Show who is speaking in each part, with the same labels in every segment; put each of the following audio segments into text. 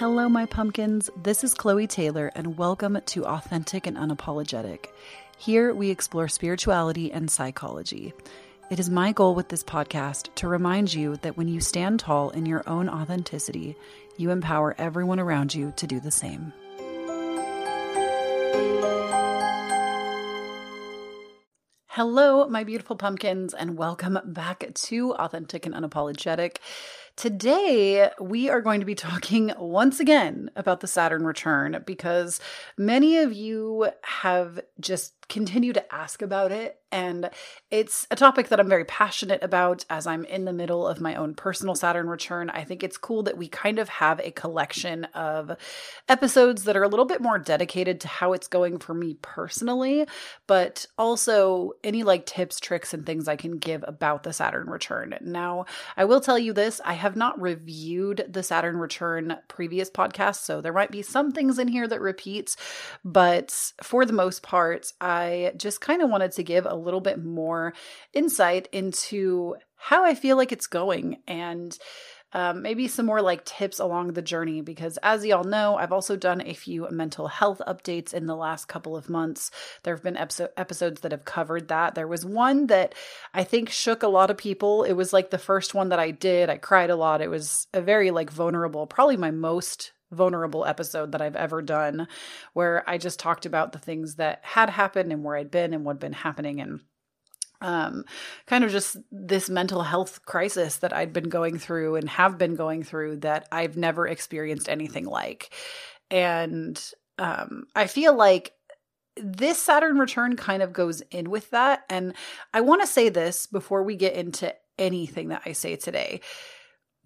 Speaker 1: Hello, my pumpkins. This is Chloe Taylor, and welcome to Authentic and Unapologetic. Here we explore spirituality and psychology. It is my goal with this podcast to remind you that when you stand tall in your own authenticity, you empower everyone around you to do the same. Hello, my beautiful pumpkins, and welcome back to Authentic and Unapologetic. Today, we are going to be talking once again about the Saturn return because many of you have just continued to ask about it and it's a topic that I'm very passionate about as I'm in the middle of my own personal Saturn return. I think it's cool that we kind of have a collection of episodes that are a little bit more dedicated to how it's going for me personally, but also any like tips, tricks, and things I can give about the Saturn return. Now, I will tell you this I have not reviewed the Saturn return previous podcast, so there might be some things in here that repeats, but for the most part, I just kind of wanted to give a little bit more insight into how I feel like it's going and um, maybe some more like tips along the journey because as y'all know i've also done a few mental health updates in the last couple of months. There have been episode- episodes that have covered that. There was one that i think shook a lot of people. It was like the first one that i did. I cried a lot. It was a very like vulnerable probably my most vulnerable episode that I've ever done where I just talked about the things that had happened and where I'd been and what had been happening and um, kind of just this mental health crisis that I'd been going through and have been going through that I've never experienced anything like. And um, I feel like this Saturn return kind of goes in with that. And I want to say this before we get into anything that I say today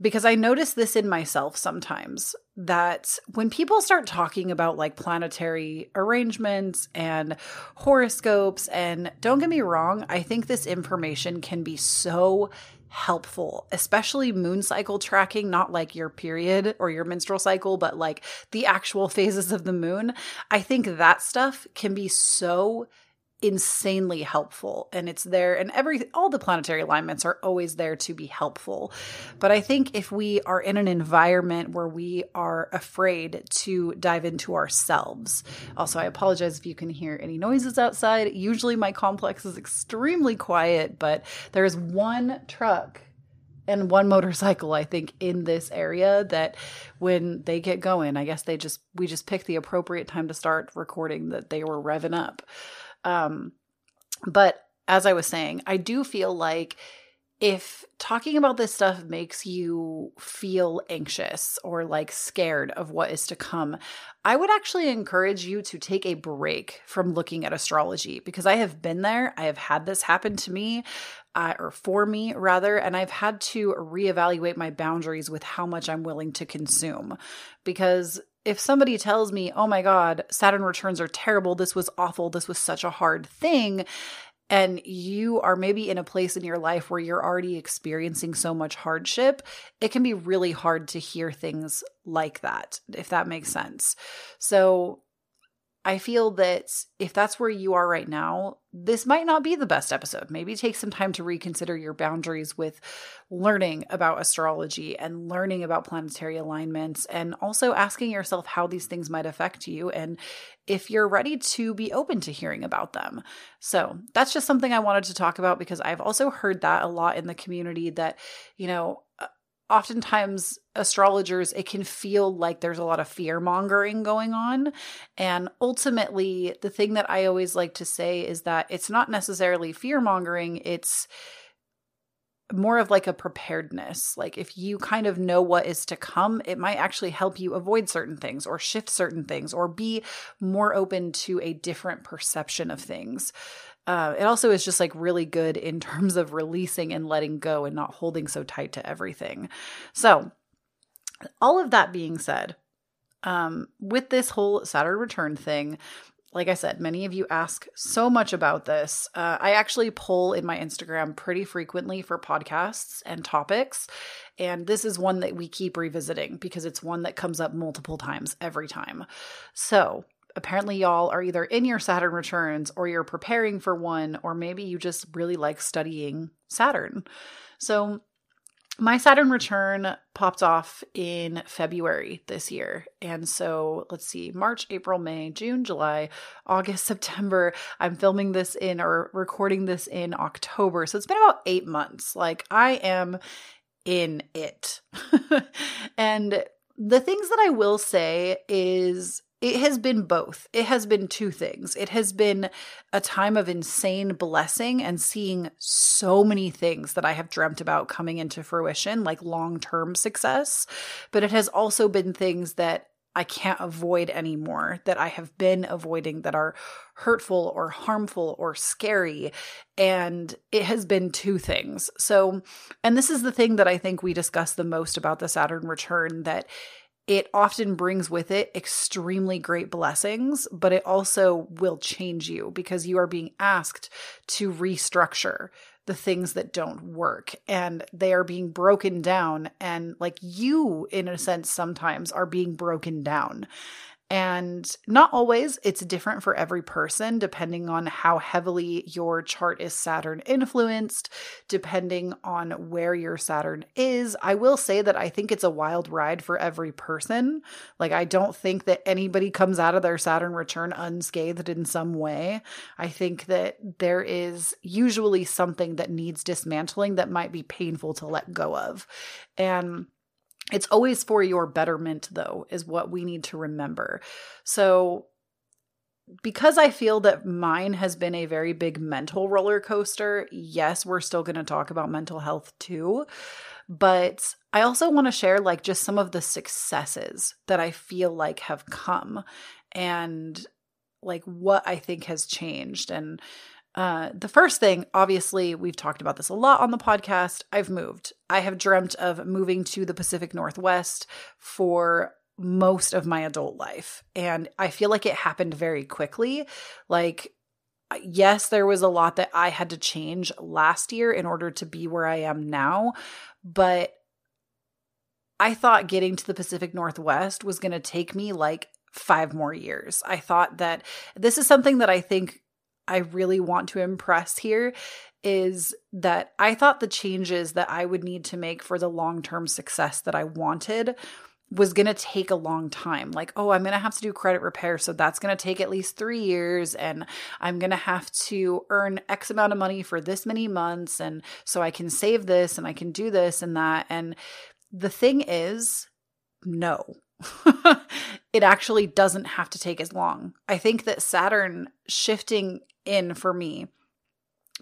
Speaker 1: because I notice this in myself sometimes that when people start talking about like planetary arrangements and horoscopes, and don't get me wrong, I think this information can be so helpful, especially moon cycle tracking, not like your period or your menstrual cycle, but like the actual phases of the moon. I think that stuff can be so insanely helpful and it's there and every all the planetary alignments are always there to be helpful. But i think if we are in an environment where we are afraid to dive into ourselves also i apologize if you can hear any noises outside. Usually my complex is extremely quiet but there is one truck and one motorcycle i think in this area that when they get going i guess they just we just pick the appropriate time to start recording that they were revving up um, but as I was saying, I do feel like if talking about this stuff makes you feel anxious or like scared of what is to come, I would actually encourage you to take a break from looking at astrology because I have been there. I have had this happen to me, uh, or for me rather, and I've had to reevaluate my boundaries with how much I'm willing to consume because if somebody tells me, oh my God, Saturn returns are terrible, this was awful, this was such a hard thing, and you are maybe in a place in your life where you're already experiencing so much hardship, it can be really hard to hear things like that, if that makes sense. So I feel that if that's where you are right now, this might not be the best episode. Maybe take some time to reconsider your boundaries with learning about astrology and learning about planetary alignments and also asking yourself how these things might affect you and if you're ready to be open to hearing about them. So, that's just something I wanted to talk about because I've also heard that a lot in the community that, you know, oftentimes astrologers it can feel like there's a lot of fear mongering going on and ultimately the thing that i always like to say is that it's not necessarily fear mongering it's more of like a preparedness. Like if you kind of know what is to come, it might actually help you avoid certain things or shift certain things or be more open to a different perception of things. Uh, it also is just like really good in terms of releasing and letting go and not holding so tight to everything. So, all of that being said, um, with this whole Saturn return thing, like I said, many of you ask so much about this. Uh, I actually poll in my Instagram pretty frequently for podcasts and topics. And this is one that we keep revisiting because it's one that comes up multiple times every time. So, apparently y'all are either in your Saturn returns or you're preparing for one, or maybe you just really like studying Saturn. So, my Saturn return popped off in February this year. And so let's see, March, April, May, June, July, August, September. I'm filming this in or recording this in October. So it's been about eight months. Like I am in it. and the things that I will say is it has been both. It has been two things. It has been a time of insane blessing and seeing so many things that I have dreamt about coming into fruition, like long term success. But it has also been things that I can't avoid anymore, that I have been avoiding that are hurtful or harmful or scary. And it has been two things. So, and this is the thing that I think we discuss the most about the Saturn return that it often brings with it extremely great blessings, but it also will change you because you are being asked to restructure the things that don't work and they are being broken down. And like you, in a sense, sometimes are being broken down. And not always, it's different for every person, depending on how heavily your chart is Saturn influenced, depending on where your Saturn is. I will say that I think it's a wild ride for every person. Like, I don't think that anybody comes out of their Saturn return unscathed in some way. I think that there is usually something that needs dismantling that might be painful to let go of. And it's always for your betterment, though, is what we need to remember. So, because I feel that mine has been a very big mental roller coaster, yes, we're still going to talk about mental health too. But I also want to share like just some of the successes that I feel like have come and like what I think has changed. And uh, the first thing, obviously, we've talked about this a lot on the podcast. I've moved. I have dreamt of moving to the Pacific Northwest for most of my adult life. And I feel like it happened very quickly. Like, yes, there was a lot that I had to change last year in order to be where I am now. But I thought getting to the Pacific Northwest was going to take me like five more years. I thought that this is something that I think I really want to impress here is that I thought the changes that I would need to make for the long term success that I wanted was going to take a long time. Like, oh, I'm going to have to do credit repair. So that's going to take at least three years. And I'm going to have to earn X amount of money for this many months. And so I can save this and I can do this and that. And the thing is, no, it actually doesn't have to take as long. I think that Saturn shifting in for me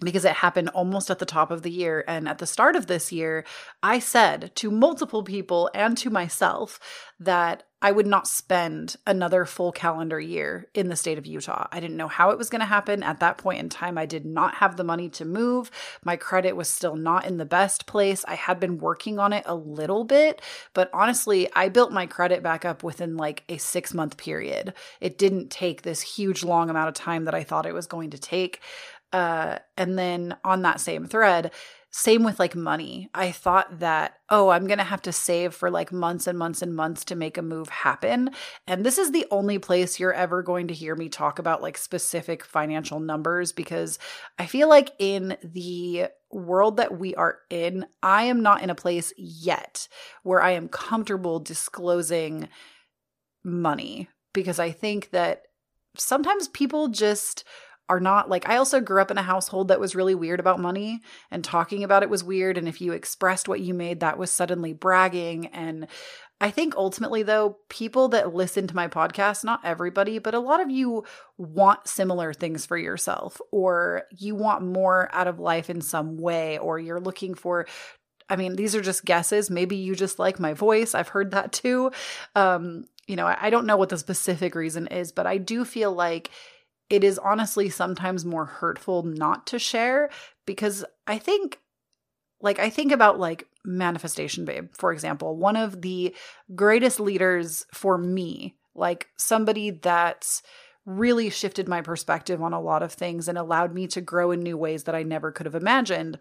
Speaker 1: because it happened almost at the top of the year. And at the start of this year, I said to multiple people and to myself that I would not spend another full calendar year in the state of Utah. I didn't know how it was going to happen. At that point in time, I did not have the money to move. My credit was still not in the best place. I had been working on it a little bit, but honestly, I built my credit back up within like a six month period. It didn't take this huge long amount of time that I thought it was going to take. Uh, and then on that same thread, same with like money. I thought that, oh, I'm going to have to save for like months and months and months to make a move happen. And this is the only place you're ever going to hear me talk about like specific financial numbers because I feel like in the world that we are in, I am not in a place yet where I am comfortable disclosing money because I think that sometimes people just are not like I also grew up in a household that was really weird about money and talking about it was weird and if you expressed what you made that was suddenly bragging and I think ultimately though people that listen to my podcast not everybody but a lot of you want similar things for yourself or you want more out of life in some way or you're looking for I mean, these are just guesses. Maybe you just like my voice. I've heard that too. Um, you know, I, don't know what the specific reason is, but I do feel like it is honestly sometimes more hurtful not to share because I think like I think about like manifestation babe for example one of the greatest leaders for me like somebody that's really shifted my perspective on a lot of things and allowed me to grow in new ways that I never could have imagined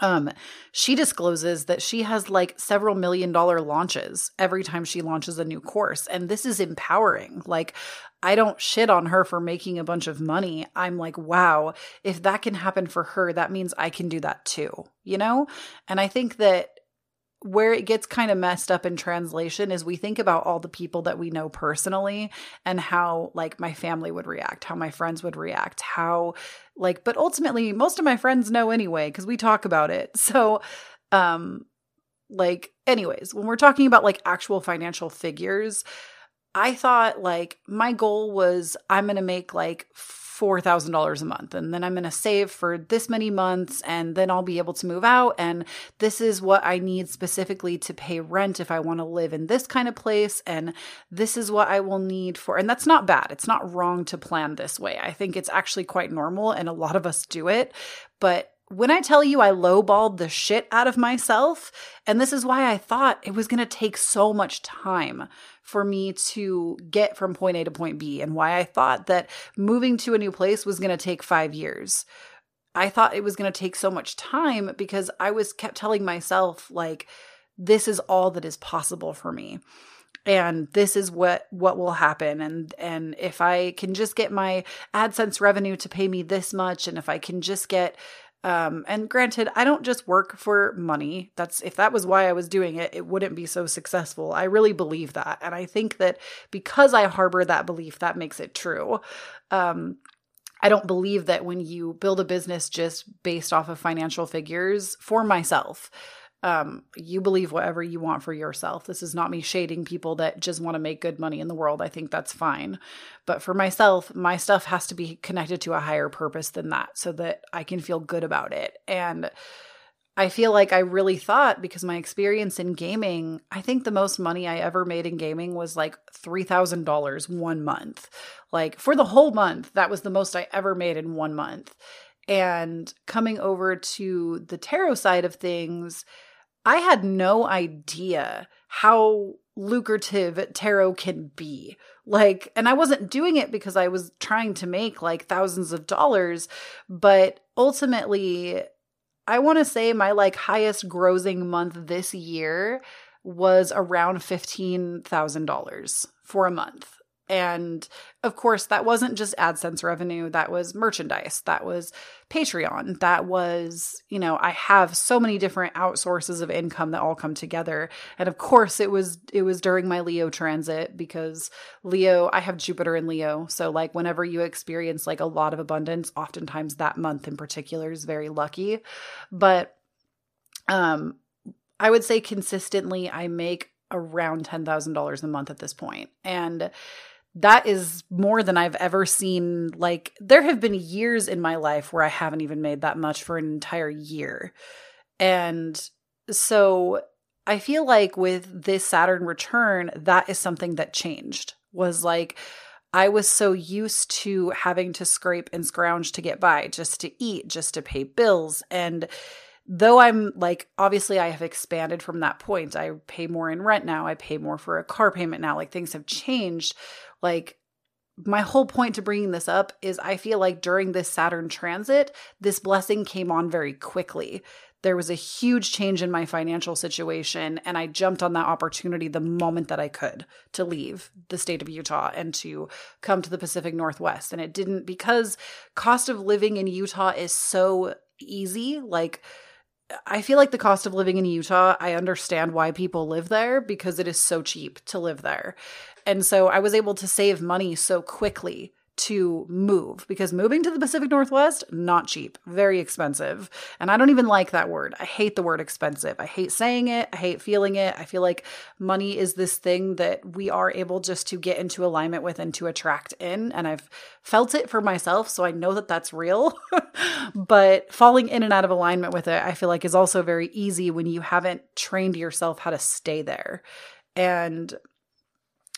Speaker 1: um she discloses that she has like several million dollar launches every time she launches a new course and this is empowering like I don't shit on her for making a bunch of money. I'm like, wow, if that can happen for her, that means I can do that too, you know? And I think that where it gets kind of messed up in translation is we think about all the people that we know personally and how like my family would react, how my friends would react, how like but ultimately most of my friends know anyway cuz we talk about it. So um like anyways, when we're talking about like actual financial figures, I thought like my goal was I'm going to make like $4,000 a month and then I'm going to save for this many months and then I'll be able to move out. And this is what I need specifically to pay rent if I want to live in this kind of place. And this is what I will need for, and that's not bad. It's not wrong to plan this way. I think it's actually quite normal and a lot of us do it. But when I tell you I lowballed the shit out of myself, and this is why I thought it was going to take so much time for me to get from point A to point B, and why I thought that moving to a new place was going to take five years. I thought it was going to take so much time because I was kept telling myself, like, this is all that is possible for me and this is what what will happen and and if i can just get my adsense revenue to pay me this much and if i can just get um, and granted, I don't just work for money. That's if that was why I was doing it, it wouldn't be so successful. I really believe that. And I think that because I harbor that belief, that makes it true. Um, I don't believe that when you build a business just based off of financial figures for myself, um, you believe whatever you want for yourself. This is not me shading people that just want to make good money in the world. I think that's fine. But for myself, my stuff has to be connected to a higher purpose than that so that I can feel good about it. And I feel like I really thought because my experience in gaming, I think the most money I ever made in gaming was like $3,000 one month. Like for the whole month, that was the most I ever made in one month. And coming over to the tarot side of things, I had no idea how lucrative tarot can be. Like, and I wasn't doing it because I was trying to make like thousands of dollars, but ultimately, I want to say my like highest grossing month this year was around $15,000 for a month. And of course, that wasn't just AdSense revenue, that was merchandise, that was Patreon, that was, you know, I have so many different outsources of income that all come together. And of course, it was it was during my Leo transit because Leo, I have Jupiter in Leo. So like whenever you experience like a lot of abundance, oftentimes that month in particular is very lucky. But um I would say consistently I make around $10,000 a month at this point. And that is more than I've ever seen. Like, there have been years in my life where I haven't even made that much for an entire year. And so I feel like with this Saturn return, that is something that changed. Was like, I was so used to having to scrape and scrounge to get by, just to eat, just to pay bills. And though I'm like, obviously, I have expanded from that point. I pay more in rent now, I pay more for a car payment now. Like, things have changed like, my whole point to bringing this up is I feel like during this Saturn transit, this blessing came on very quickly. There was a huge change in my financial situation, and I jumped on that opportunity the moment that I could to leave the state of Utah and to come to the Pacific Northwest. And it didn't because cost of living in Utah is so easy. Like, I feel like the cost of living in Utah, I understand why people live there because it is so cheap to live there. And so I was able to save money so quickly to move because moving to the Pacific Northwest, not cheap, very expensive. And I don't even like that word. I hate the word expensive. I hate saying it. I hate feeling it. I feel like money is this thing that we are able just to get into alignment with and to attract in. And I've felt it for myself. So I know that that's real. but falling in and out of alignment with it, I feel like is also very easy when you haven't trained yourself how to stay there. And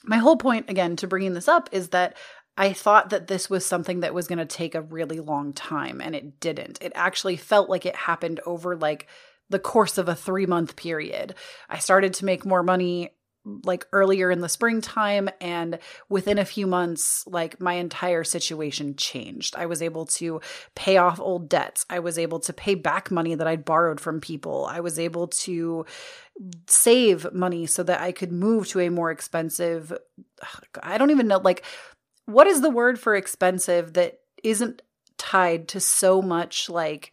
Speaker 1: my whole point again to bringing this up is that I thought that this was something that was going to take a really long time and it didn't. It actually felt like it happened over like the course of a 3 month period. I started to make more money like earlier in the springtime and within a few months like my entire situation changed. I was able to pay off old debts. I was able to pay back money that i'd borrowed from people. I was able to save money so that i could move to a more expensive i don't even know like what is the word for expensive that isn't tied to so much like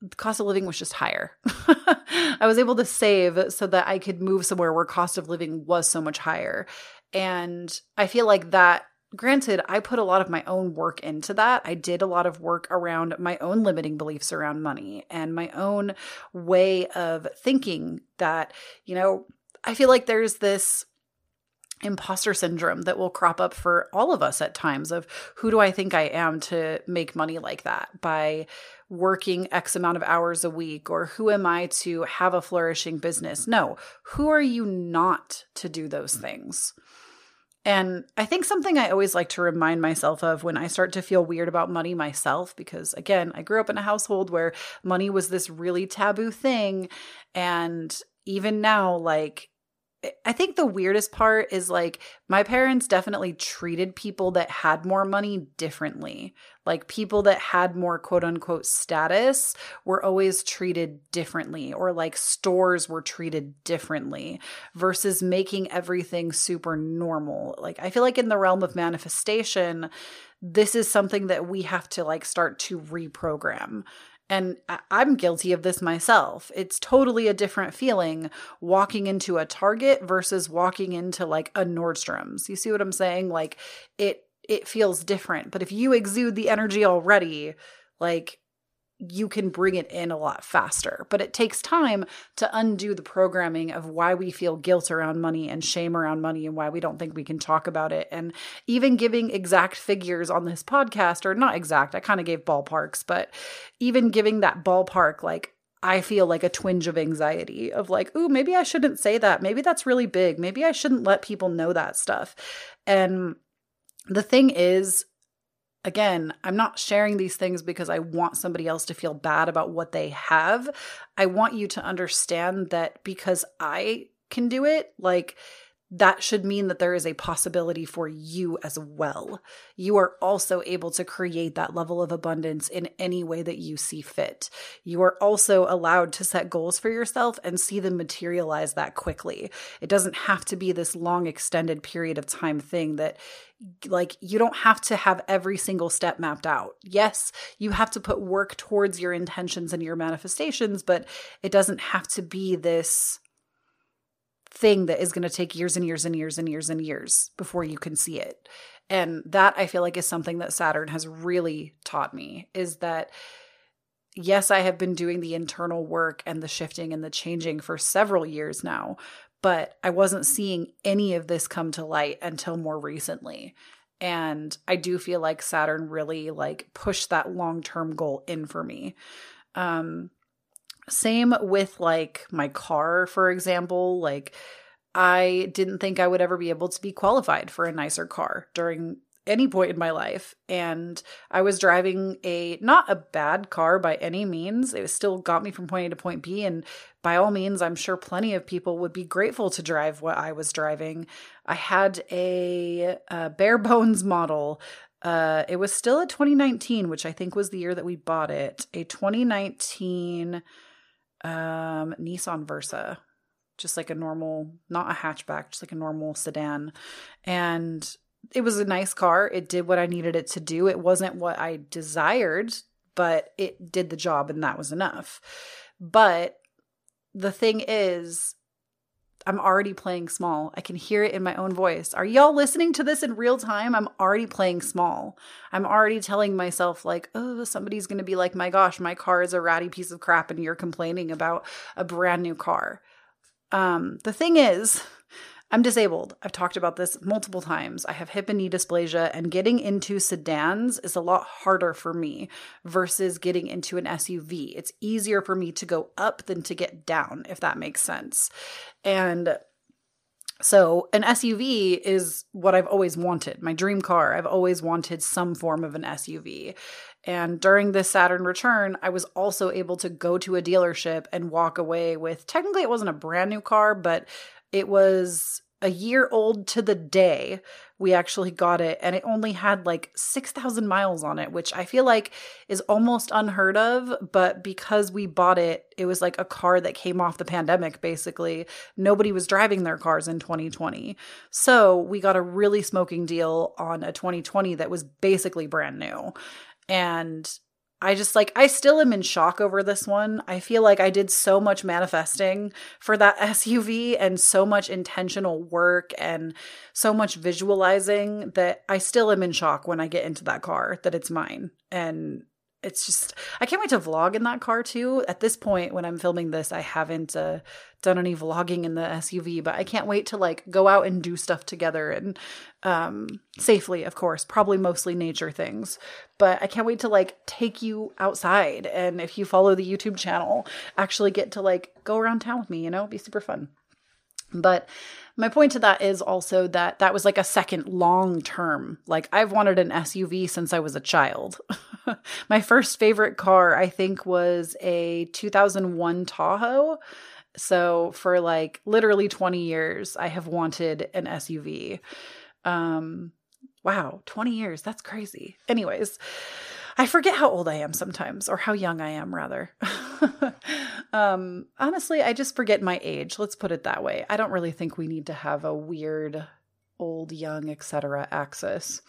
Speaker 1: the cost of living was just higher. I was able to save so that I could move somewhere where cost of living was so much higher. And I feel like that granted, I put a lot of my own work into that. I did a lot of work around my own limiting beliefs around money and my own way of thinking that, you know, I feel like there's this imposter syndrome that will crop up for all of us at times of who do I think I am to make money like that by working X amount of hours a week or who am I to have a flourishing business? No, who are you not to do those things? And I think something I always like to remind myself of when I start to feel weird about money myself, because again, I grew up in a household where money was this really taboo thing. And even now, like, I think the weirdest part is like my parents definitely treated people that had more money differently. Like people that had more quote unquote status were always treated differently, or like stores were treated differently versus making everything super normal. Like I feel like in the realm of manifestation, this is something that we have to like start to reprogram and I'm guilty of this myself. It's totally a different feeling walking into a Target versus walking into like a Nordstrom's. You see what I'm saying? Like it it feels different. But if you exude the energy already, like you can bring it in a lot faster. But it takes time to undo the programming of why we feel guilt around money and shame around money and why we don't think we can talk about it. And even giving exact figures on this podcast, or not exact, I kind of gave ballparks, but even giving that ballpark, like, I feel like a twinge of anxiety of like, ooh, maybe I shouldn't say that. Maybe that's really big. Maybe I shouldn't let people know that stuff. And the thing is, again, I'm not sharing these things because I want somebody else to feel bad about what they have. I want you to understand that because I can do it, like that should mean that there is a possibility for you as well. You are also able to create that level of abundance in any way that you see fit. You are also allowed to set goals for yourself and see them materialize that quickly. It doesn't have to be this long, extended period of time thing that like you don't have to have every single step mapped out. Yes, you have to put work towards your intentions and your manifestations, but it doesn't have to be this thing that is going to take years and years and years and years and years before you can see it. And that I feel like is something that Saturn has really taught me is that yes, I have been doing the internal work and the shifting and the changing for several years now, but I wasn't seeing any of this come to light until more recently. And I do feel like Saturn really like pushed that long-term goal in for me. Um same with like my car, for example. Like, I didn't think I would ever be able to be qualified for a nicer car during any point in my life. And I was driving a not a bad car by any means. It still got me from point A to point B. And by all means, I'm sure plenty of people would be grateful to drive what I was driving. I had a, a bare bones model. Uh, it was still a 2019, which I think was the year that we bought it. A 2019 um, Nissan Versa, just like a normal, not a hatchback, just like a normal sedan. And it was a nice car. It did what I needed it to do. It wasn't what I desired, but it did the job and that was enough. But the thing is, I'm already playing small. I can hear it in my own voice. Are y'all listening to this in real time? I'm already playing small. I'm already telling myself, like, oh, somebody's going to be like, my gosh, my car is a ratty piece of crap, and you're complaining about a brand new car. Um, the thing is, I'm disabled. I've talked about this multiple times. I have hip and knee dysplasia, and getting into sedans is a lot harder for me versus getting into an SUV. It's easier for me to go up than to get down, if that makes sense. And so, an SUV is what I've always wanted, my dream car. I've always wanted some form of an SUV. And during this Saturn return, I was also able to go to a dealership and walk away with technically, it wasn't a brand new car, but it was a year old to the day we actually got it and it only had like 6000 miles on it which i feel like is almost unheard of but because we bought it it was like a car that came off the pandemic basically. Nobody was driving their cars in 2020 so we got a really smoking deal on a 2020 that was basically brand new. And I just like, I still am in shock over this one. I feel like I did so much manifesting for that SUV and so much intentional work and so much visualizing that I still am in shock when I get into that car that it's mine. And it's just I can't wait to vlog in that car too. At this point when I'm filming this, I haven't uh, done any vlogging in the SUV, but I can't wait to like go out and do stuff together and um safely, of course, probably mostly nature things. But I can't wait to like take you outside and if you follow the YouTube channel, actually get to like go around town with me, you know? It'd be super fun. But my point to that is also that that was like a second long term. Like I've wanted an SUV since I was a child. my first favorite car, I think, was a 2001 Tahoe. So for like literally 20 years, I have wanted an SUV. Um, wow, 20 years. That's crazy. Anyways, I forget how old I am sometimes, or how young I am, rather. um, honestly, I just forget my age. Let's put it that way. I don't really think we need to have a weird old, young, etc. axis.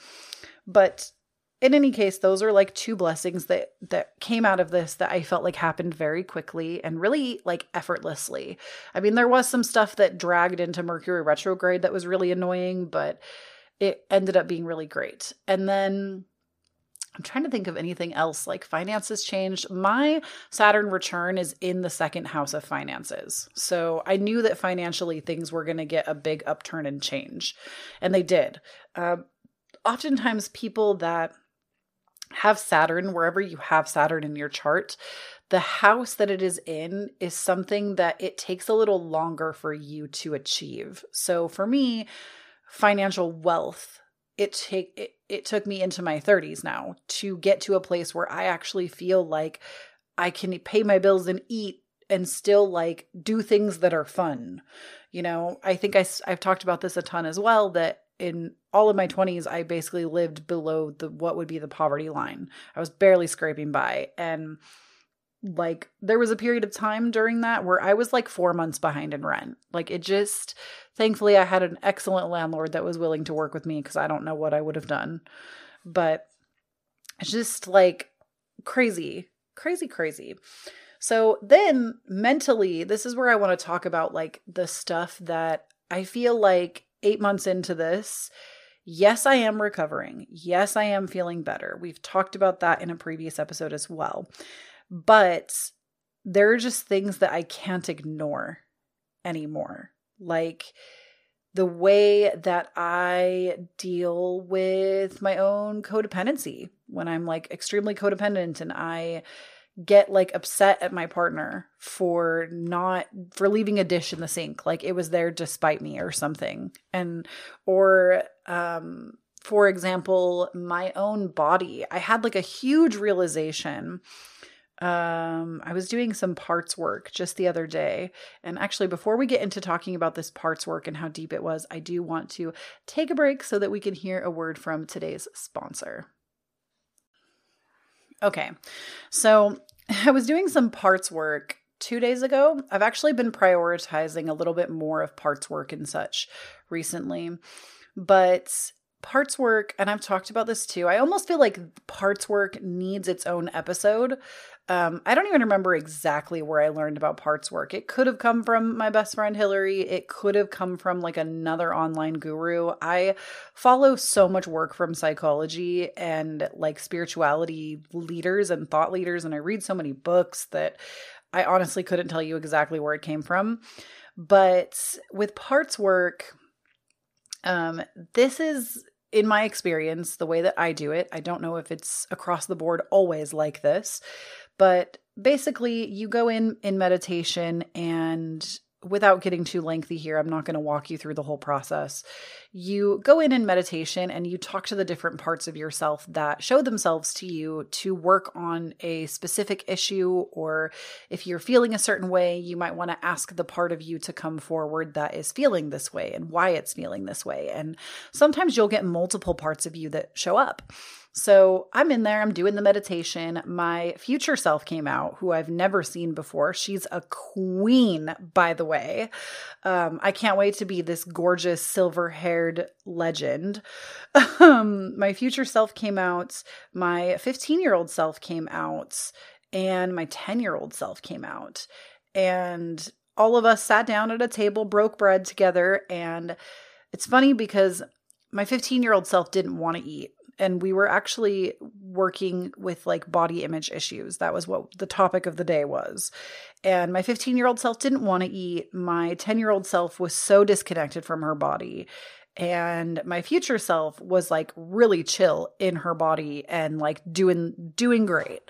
Speaker 1: But in any case, those are like two blessings that that came out of this that I felt like happened very quickly and really like effortlessly. I mean, there was some stuff that dragged into Mercury retrograde that was really annoying, but it ended up being really great. And then I'm trying to think of anything else like finances changed. My Saturn return is in the second house of finances. So I knew that financially things were going to get a big upturn and change. And they did. Uh, oftentimes, people that have Saturn, wherever you have Saturn in your chart, the house that it is in is something that it takes a little longer for you to achieve. So for me, financial wealth it take it, it took me into my 30s now to get to a place where I actually feel like I can pay my bills and eat and still like do things that are fun. You know, I think I I've talked about this a ton as well that in all of my 20s I basically lived below the what would be the poverty line. I was barely scraping by and like there was a period of time during that where I was like 4 months behind in rent. Like it just thankfully I had an excellent landlord that was willing to work with me cuz I don't know what I would have done. But it's just like crazy, crazy crazy. So then mentally, this is where I want to talk about like the stuff that I feel like 8 months into this Yes, I am recovering. Yes, I am feeling better. We've talked about that in a previous episode as well. But there are just things that I can't ignore anymore. Like the way that I deal with my own codependency when I'm like extremely codependent and I get like upset at my partner for not for leaving a dish in the sink like it was there despite me or something and or um for example my own body i had like a huge realization um, I was doing some parts work just the other day. And actually, before we get into talking about this parts work and how deep it was, I do want to take a break so that we can hear a word from today's sponsor. Okay, so I was doing some parts work two days ago. I've actually been prioritizing a little bit more of parts work and such recently. But parts work, and I've talked about this too, I almost feel like parts work needs its own episode um, I don't even remember exactly where I learned about parts work. It could have come from my best friend Hillary. It could have come from like another online guru. I follow so much work from psychology and like spirituality leaders and thought leaders, and I read so many books that I honestly couldn't tell you exactly where it came from. But with parts work, um, this is in my experience, the way that I do it, I don't know if it's across the board always like this, but basically, you go in in meditation and without getting too lengthy here, I'm not going to walk you through the whole process. You go in in meditation and you talk to the different parts of yourself that show themselves to you to work on a specific issue. Or if you're feeling a certain way, you might want to ask the part of you to come forward that is feeling this way and why it's feeling this way. And sometimes you'll get multiple parts of you that show up. So I'm in there, I'm doing the meditation. My future self came out, who I've never seen before. She's a queen, by the way. Um, I can't wait to be this gorgeous silver haired legend. Um, my future self came out, my 15 year old self came out, and my 10 year old self came out. And all of us sat down at a table, broke bread together. And it's funny because my 15 year old self didn't want to eat and we were actually working with like body image issues. That was what the topic of the day was. And my 15 year old self didn't want to eat. My 10 year old self was so disconnected from her body. And my future self was like really chill in her body and like doing doing great.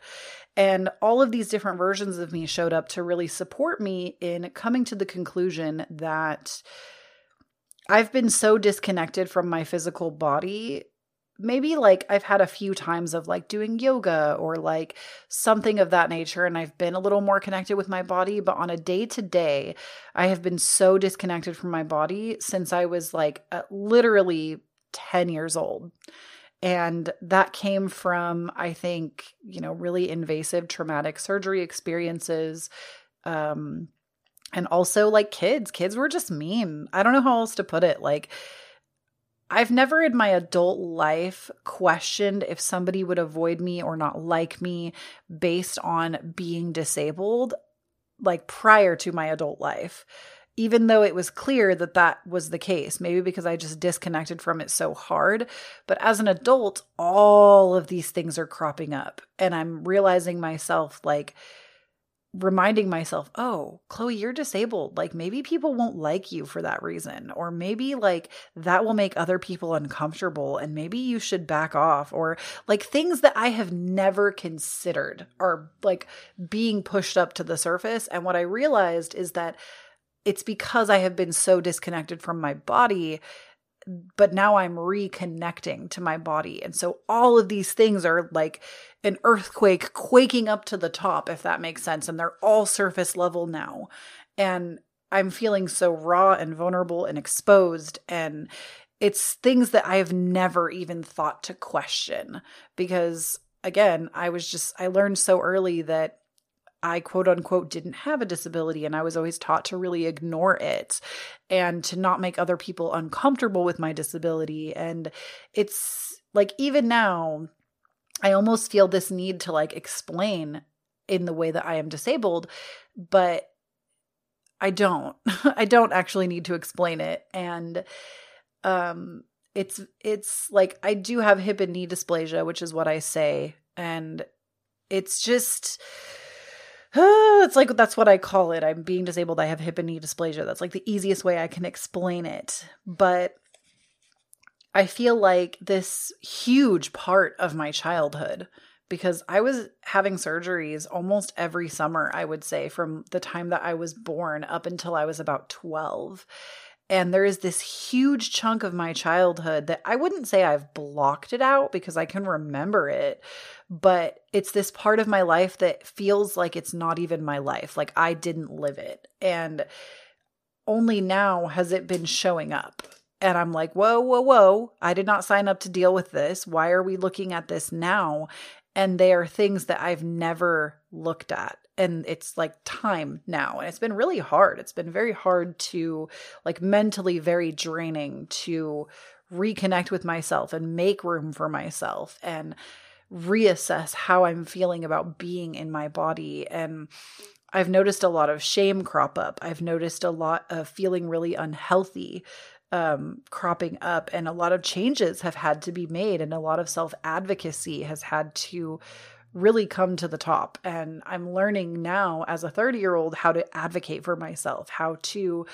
Speaker 1: And all of these different versions of me showed up to really support me in coming to the conclusion that I've been so disconnected from my physical body maybe like I've had a few times of like doing yoga or like something of that nature and I've been a little more connected with my body, but on a day to day, I have been so disconnected from my body since I was like uh, literally 10 years old. And that came from, I think, you know, really invasive traumatic surgery experiences. Um, and also like kids, kids were just mean. I don't know how else to put it. Like, I've never in my adult life questioned if somebody would avoid me or not like me based on being disabled, like prior to my adult life, even though it was clear that that was the case, maybe because I just disconnected from it so hard. But as an adult, all of these things are cropping up, and I'm realizing myself like, reminding myself, oh, Chloe, you're disabled. Like maybe people won't like you for that reason. Or maybe like that will make other people uncomfortable and maybe you should back off. Or like things that I have never considered are like being pushed up to the surface. And what I realized is that it's because I have been so disconnected from my body but now I'm reconnecting to my body. And so all of these things are like an earthquake quaking up to the top, if that makes sense. And they're all surface level now. And I'm feeling so raw and vulnerable and exposed. And it's things that I have never even thought to question because, again, I was just, I learned so early that I quote unquote didn't have a disability and I was always taught to really ignore it and to not make other people uncomfortable with my disability. And it's like, even now, I almost feel this need to like explain in the way that I am disabled, but I don't. I don't actually need to explain it. And um it's it's like I do have hip and knee dysplasia, which is what I say, and it's just it's like that's what I call it. I'm being disabled. I have hip and knee dysplasia. That's like the easiest way I can explain it. But I feel like this huge part of my childhood because I was having surgeries almost every summer, I would say, from the time that I was born up until I was about 12. And there is this huge chunk of my childhood that I wouldn't say I've blocked it out because I can remember it, but it's this part of my life that feels like it's not even my life. Like I didn't live it. And only now has it been showing up. And I'm like, whoa, whoa, whoa. I did not sign up to deal with this. Why are we looking at this now? And they are things that I've never looked at and it's like time now and it's been really hard it's been very hard to like mentally very draining to reconnect with myself and make room for myself and reassess how i'm feeling about being in my body and I've noticed a lot of shame crop up. I've noticed a lot of feeling really unhealthy um, cropping up, and a lot of changes have had to be made, and a lot of self advocacy has had to really come to the top. And I'm learning now as a 30 year old how to advocate for myself, how to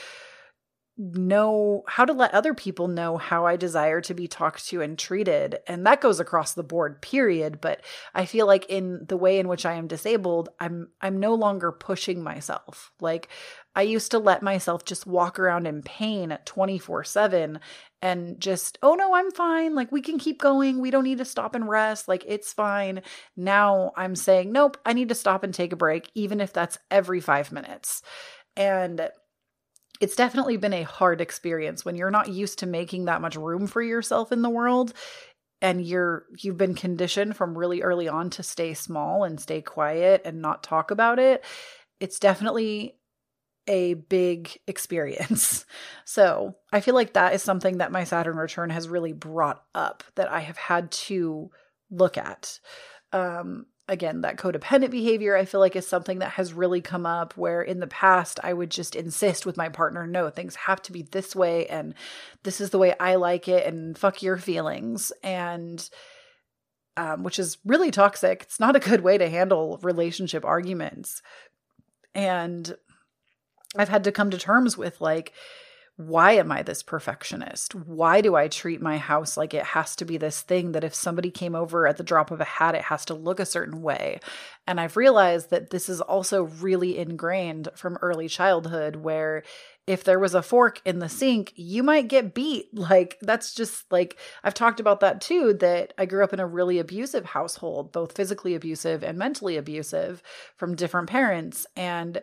Speaker 1: know how to let other people know how I desire to be talked to and treated. And that goes across the board, period. But I feel like in the way in which I am disabled, I'm I'm no longer pushing myself. Like I used to let myself just walk around in pain at 24/7 and just, "Oh no, I'm fine. Like we can keep going. We don't need to stop and rest. Like it's fine." Now I'm saying, "Nope, I need to stop and take a break even if that's every 5 minutes." And it's definitely been a hard experience when you're not used to making that much room for yourself in the world. and you're you've been conditioned from really early on to stay small and stay quiet and not talk about it, it's definitely a big experience. So, I feel like that is something that my Saturn return has really brought up that I have had to look at. Um, again, that codependent behavior, I feel like is something that has really come up where in the past I would just insist with my partner, no, things have to be this way and this is the way I like it and fuck your feelings. And, um, which is really toxic. It's not a good way to handle relationship arguments. And I've had to come to terms with like, why am I this perfectionist? Why do I treat my house like it has to be this thing that if somebody came over at the drop of a hat, it has to look a certain way? And I've realized that this is also really ingrained from early childhood, where if there was a fork in the sink, you might get beat. Like, that's just like, I've talked about that too, that I grew up in a really abusive household, both physically abusive and mentally abusive from different parents. And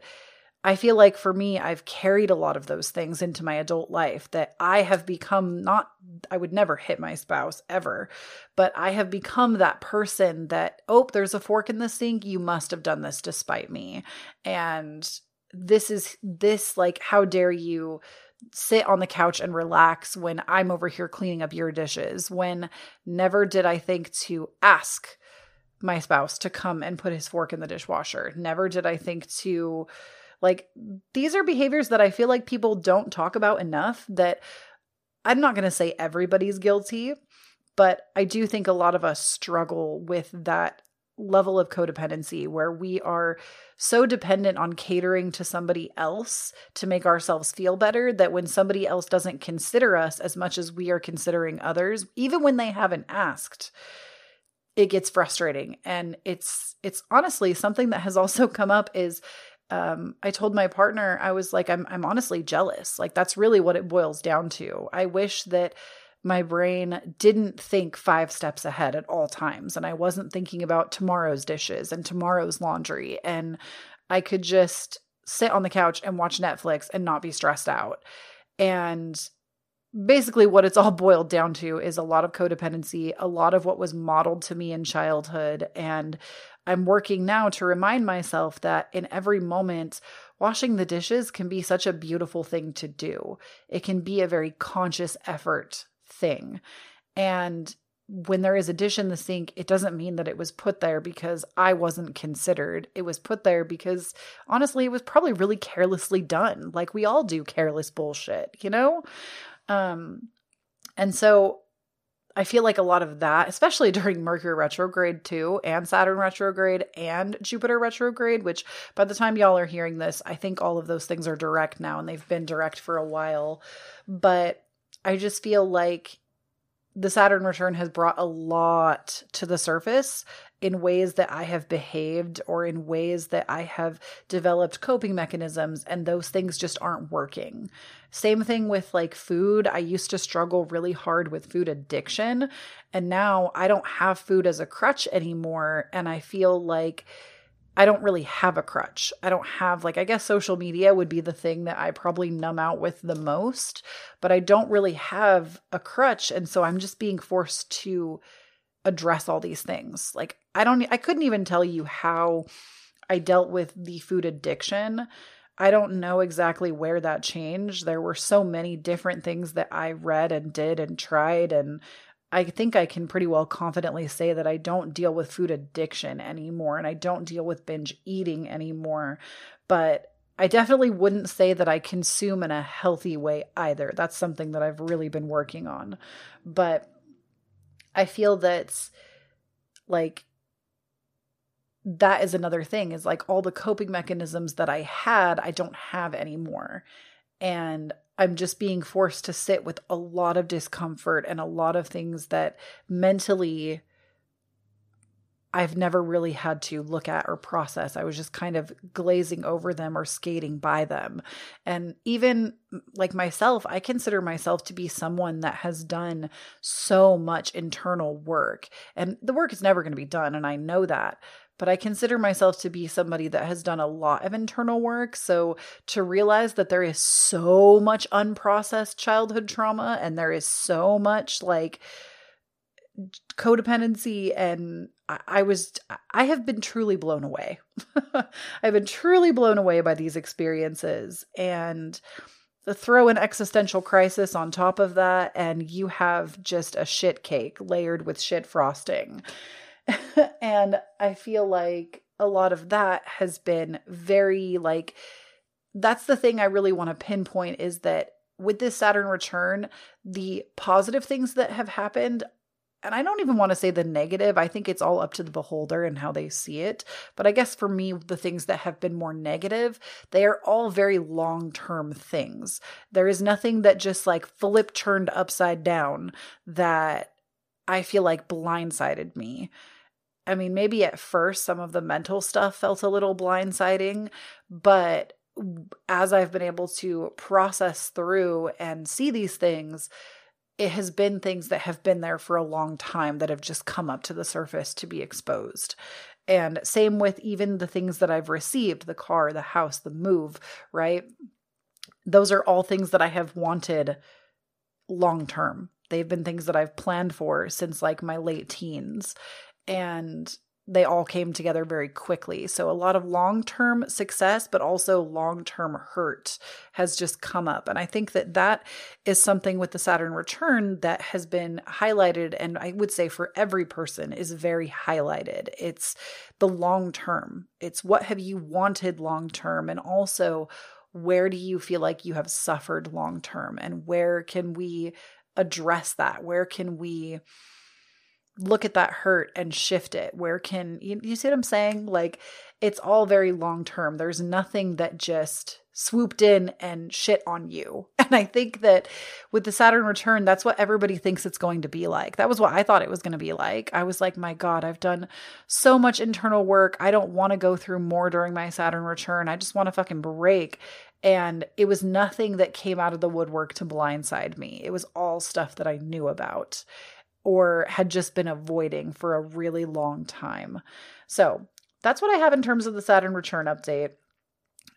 Speaker 1: I feel like for me, I've carried a lot of those things into my adult life that I have become not, I would never hit my spouse ever, but I have become that person that, oh, there's a fork in the sink. You must have done this despite me. And this is this, like, how dare you sit on the couch and relax when I'm over here cleaning up your dishes? When never did I think to ask my spouse to come and put his fork in the dishwasher. Never did I think to, like, these are behaviors that I feel like people don't talk about enough. That I'm not going to say everybody's guilty, but I do think a lot of us struggle with that level of codependency where we are so dependent on catering to somebody else to make ourselves feel better that when somebody else doesn't consider us as much as we are considering others, even when they haven't asked, it gets frustrating and it's it's honestly something that has also come up is um, I told my partner, I was like, I'm, I'm honestly jealous. Like, that's really what it boils down to. I wish that my brain didn't think five steps ahead at all times. And I wasn't thinking about tomorrow's dishes and tomorrow's laundry. And I could just sit on the couch and watch Netflix and not be stressed out. And basically, what it's all boiled down to is a lot of codependency, a lot of what was modeled to me in childhood. And I'm working now to remind myself that in every moment, washing the dishes can be such a beautiful thing to do. It can be a very conscious effort thing. And when there is a dish in the sink, it doesn't mean that it was put there because I wasn't considered. It was put there because honestly, it was probably really carelessly done. Like we all do careless bullshit, you know? Um and so I feel like a lot of that, especially during Mercury retrograde too, and Saturn retrograde and Jupiter retrograde, which by the time y'all are hearing this, I think all of those things are direct now and they've been direct for a while. But I just feel like the Saturn return has brought a lot to the surface in ways that I have behaved or in ways that I have developed coping mechanisms, and those things just aren't working. Same thing with like food. I used to struggle really hard with food addiction, and now I don't have food as a crutch anymore. And I feel like I don't really have a crutch. I don't have, like, I guess social media would be the thing that I probably numb out with the most, but I don't really have a crutch. And so I'm just being forced to address all these things. Like, I don't, I couldn't even tell you how I dealt with the food addiction. I don't know exactly where that changed. There were so many different things that I read and did and tried, and I think I can pretty well confidently say that I don't deal with food addiction anymore and I don't deal with binge eating anymore. But I definitely wouldn't say that I consume in a healthy way either. That's something that I've really been working on. But I feel that like that is another thing is like all the coping mechanisms that I had, I don't have anymore. And I'm just being forced to sit with a lot of discomfort and a lot of things that mentally I've never really had to look at or process. I was just kind of glazing over them or skating by them. And even like myself, I consider myself to be someone that has done so much internal work. And the work is never going to be done. And I know that but I consider myself to be somebody that has done a lot of internal work. So to realize that there is so much unprocessed childhood trauma and there is so much like codependency and I was I have been truly blown away. I've been truly blown away by these experiences and the throw an existential crisis on top of that and you have just a shit cake layered with shit frosting. and I feel like a lot of that has been very like that's the thing I really want to pinpoint is that with this Saturn return, the positive things that have happened and I don't even want to say the negative. I think it's all up to the beholder and how they see it. But I guess for me, the things that have been more negative, they are all very long term things. There is nothing that just like flip turned upside down that I feel like blindsided me. I mean, maybe at first some of the mental stuff felt a little blindsiding, but as I've been able to process through and see these things, it has been things that have been there for a long time that have just come up to the surface to be exposed. And same with even the things that I've received the car, the house, the move, right? Those are all things that I have wanted long term. They've been things that I've planned for since like my late teens. And they all came together very quickly. So a lot of long-term success but also long-term hurt has just come up. And I think that that is something with the Saturn return that has been highlighted and I would say for every person is very highlighted. It's the long term. It's what have you wanted long term and also where do you feel like you have suffered long term and where can we address that? Where can we look at that hurt and shift it where can you, you see what i'm saying? Like it's all very long term there's nothing that just swooped in and shit on you. And i think that with the saturn return that's what everybody thinks it's going to be like. That was what i thought it was going to be like. I was like my god i've done so much internal work. I don't want to go through more during my saturn return. I just want to fucking break. And it was nothing that came out of the woodwork to blindside me. It was all stuff that I knew about or had just been avoiding for a really long time. So that's what I have in terms of the Saturn return update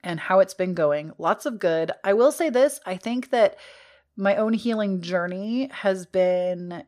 Speaker 1: and how it's been going. Lots of good. I will say this I think that my own healing journey has been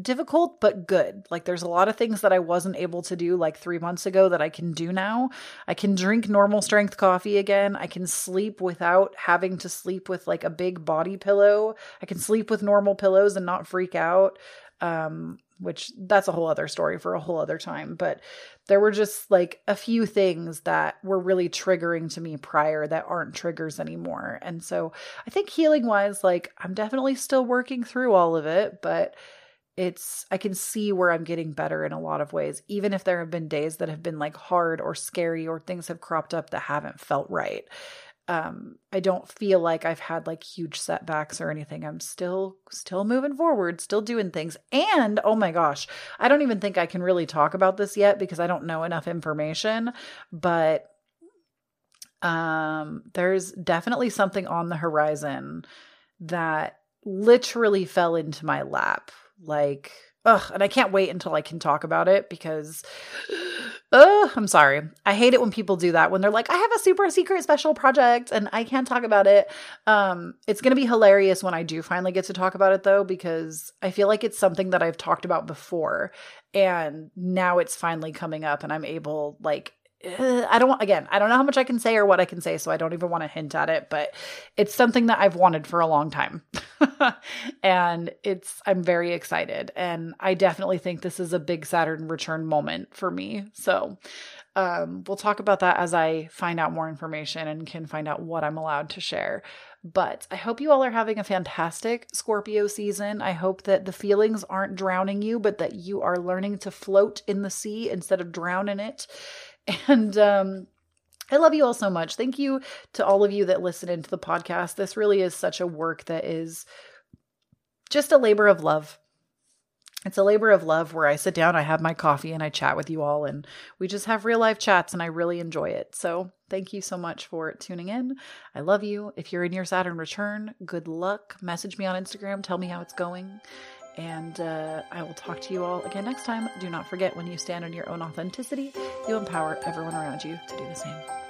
Speaker 1: difficult but good. Like there's a lot of things that I wasn't able to do like 3 months ago that I can do now. I can drink normal strength coffee again. I can sleep without having to sleep with like a big body pillow. I can sleep with normal pillows and not freak out. Um which that's a whole other story for a whole other time, but there were just like a few things that were really triggering to me prior that aren't triggers anymore. And so I think healing wise like I'm definitely still working through all of it, but it's I can see where I'm getting better in a lot of ways, even if there have been days that have been like hard or scary or things have cropped up that haven't felt right. Um, I don't feel like I've had like huge setbacks or anything. I'm still still moving forward, still doing things. And oh my gosh, I don't even think I can really talk about this yet because I don't know enough information, but um there's definitely something on the horizon that literally fell into my lap like, ugh, and I can't wait until I can talk about it because, ugh, I'm sorry. I hate it when people do that when they're like, I have a super secret special project and I can't talk about it. Um, it's to be hilarious when I do finally get to talk about it though, because I feel like it's something that I've talked about before and now it's finally coming up and I'm able, like, I don't again, I don't know how much I can say or what I can say, so I don't even want to hint at it, but it's something that I've wanted for a long time. and it's, I'm very excited. And I definitely think this is a big Saturn return moment for me. So, um, we'll talk about that as I find out more information and can find out what I'm allowed to share. But I hope you all are having a fantastic Scorpio season. I hope that the feelings aren't drowning you, but that you are learning to float in the sea instead of drown in it And um, I love you all so much. Thank you to all of you that listen into the podcast. This really is such a work that is just a labor of love. It's a labor of love where I sit down, I have my coffee, and I chat with you all, and we just have real life chats, and I really enjoy it. So, thank you so much for tuning in. I love you. If you're in your Saturn return, good luck. Message me on Instagram, tell me how it's going. And uh, I will talk to you all again next time. Do not forget when you stand on your own authenticity, you empower everyone around you to do the same.